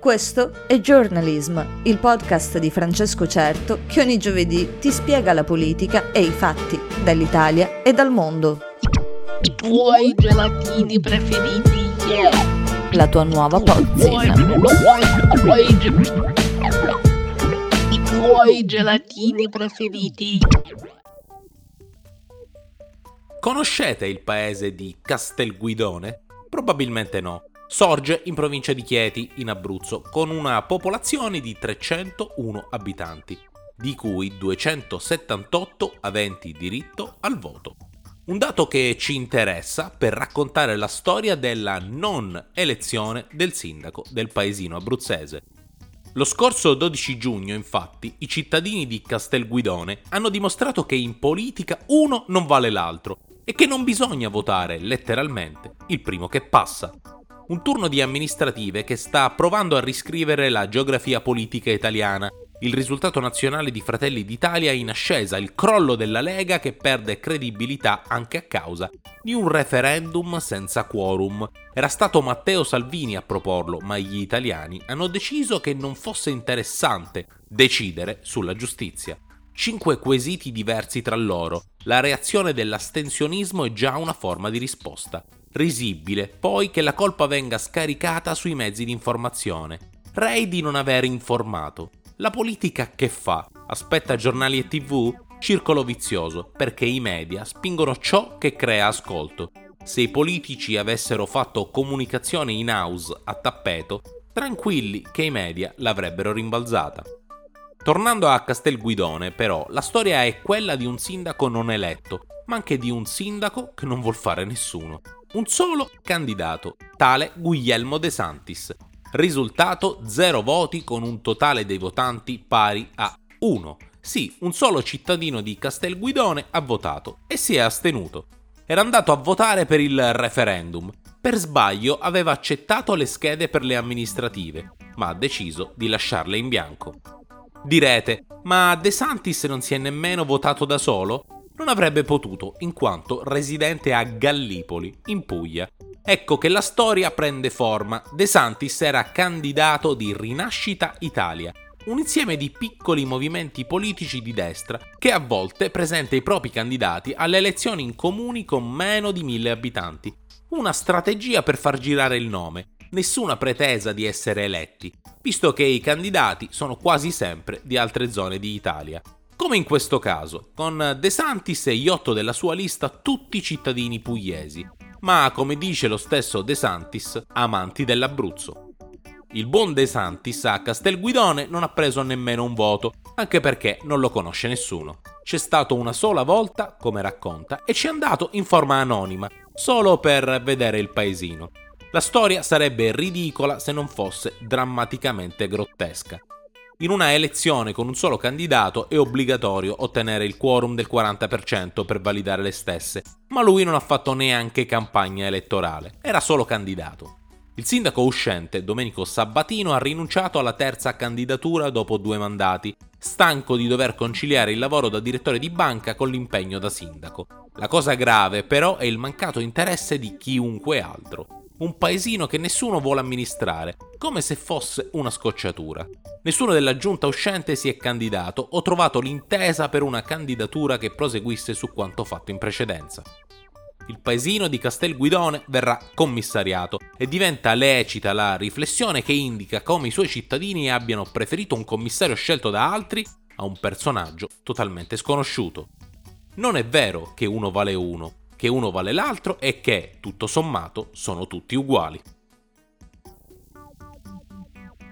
Questo è Journalism, il podcast di Francesco Certo che ogni giovedì ti spiega la politica e i fatti dall'Italia e dal mondo. I tuoi gelatini preferiti, yeah. La tua nuova pozzina. I tuoi gelatini preferiti. Conoscete il paese di Castelguidone? Probabilmente no. Sorge in provincia di Chieti, in Abruzzo, con una popolazione di 301 abitanti, di cui 278 aventi diritto al voto. Un dato che ci interessa per raccontare la storia della non elezione del sindaco del paesino abruzzese. Lo scorso 12 giugno, infatti, i cittadini di Castelguidone hanno dimostrato che in politica uno non vale l'altro e che non bisogna votare letteralmente il primo che passa un turno di amministrative che sta provando a riscrivere la geografia politica italiana. Il risultato nazionale di Fratelli d'Italia in ascesa, il crollo della Lega che perde credibilità anche a causa di un referendum senza quorum. Era stato Matteo Salvini a proporlo, ma gli italiani hanno deciso che non fosse interessante decidere sulla giustizia. Cinque quesiti diversi tra loro. La reazione dell'astensionismo è già una forma di risposta risibile poi che la colpa venga scaricata sui mezzi di informazione. Rei di non aver informato. La politica che fa? Aspetta giornali e tv? Circolo vizioso, perché i media spingono ciò che crea ascolto. Se i politici avessero fatto comunicazione in house a tappeto, tranquilli che i media l'avrebbero rimbalzata. Tornando a Castelguidone, però, la storia è quella di un sindaco non eletto, ma anche di un sindaco che non vuol fare nessuno un solo candidato, tale Guglielmo De Santis. Risultato 0 voti con un totale dei votanti pari a 1. Sì, un solo cittadino di Castelguidone ha votato e si è astenuto. Era andato a votare per il referendum. Per sbaglio aveva accettato le schede per le amministrative, ma ha deciso di lasciarle in bianco. Direte, ma De Santis non si è nemmeno votato da solo? Non avrebbe potuto, in quanto residente a Gallipoli, in Puglia. Ecco che la storia prende forma. De Santis era candidato di Rinascita Italia, un insieme di piccoli movimenti politici di destra che a volte presenta i propri candidati alle elezioni in comuni con meno di mille abitanti. Una strategia per far girare il nome, nessuna pretesa di essere eletti, visto che i candidati sono quasi sempre di altre zone di Italia. Come in questo caso, con De Santis e gli otto della sua lista tutti cittadini pugliesi, ma come dice lo stesso De Santis, amanti dell'Abruzzo. Il buon De Santis a Castelguidone non ha preso nemmeno un voto, anche perché non lo conosce nessuno. C'è stato una sola volta, come racconta, e ci è andato in forma anonima, solo per vedere il paesino. La storia sarebbe ridicola se non fosse drammaticamente grottesca. In una elezione con un solo candidato è obbligatorio ottenere il quorum del 40% per validare le stesse, ma lui non ha fatto neanche campagna elettorale, era solo candidato. Il sindaco uscente, Domenico Sabatino, ha rinunciato alla terza candidatura dopo due mandati, stanco di dover conciliare il lavoro da direttore di banca con l'impegno da sindaco. La cosa grave però è il mancato interesse di chiunque altro un paesino che nessuno vuole amministrare, come se fosse una scocciatura. Nessuno della giunta uscente si è candidato o trovato l'intesa per una candidatura che proseguisse su quanto fatto in precedenza. Il paesino di Castelguidone verrà commissariato e diventa lecita la riflessione che indica come i suoi cittadini abbiano preferito un commissario scelto da altri a un personaggio totalmente sconosciuto. Non è vero che uno vale uno, che uno vale l'altro e che, tutto sommato, sono tutti uguali.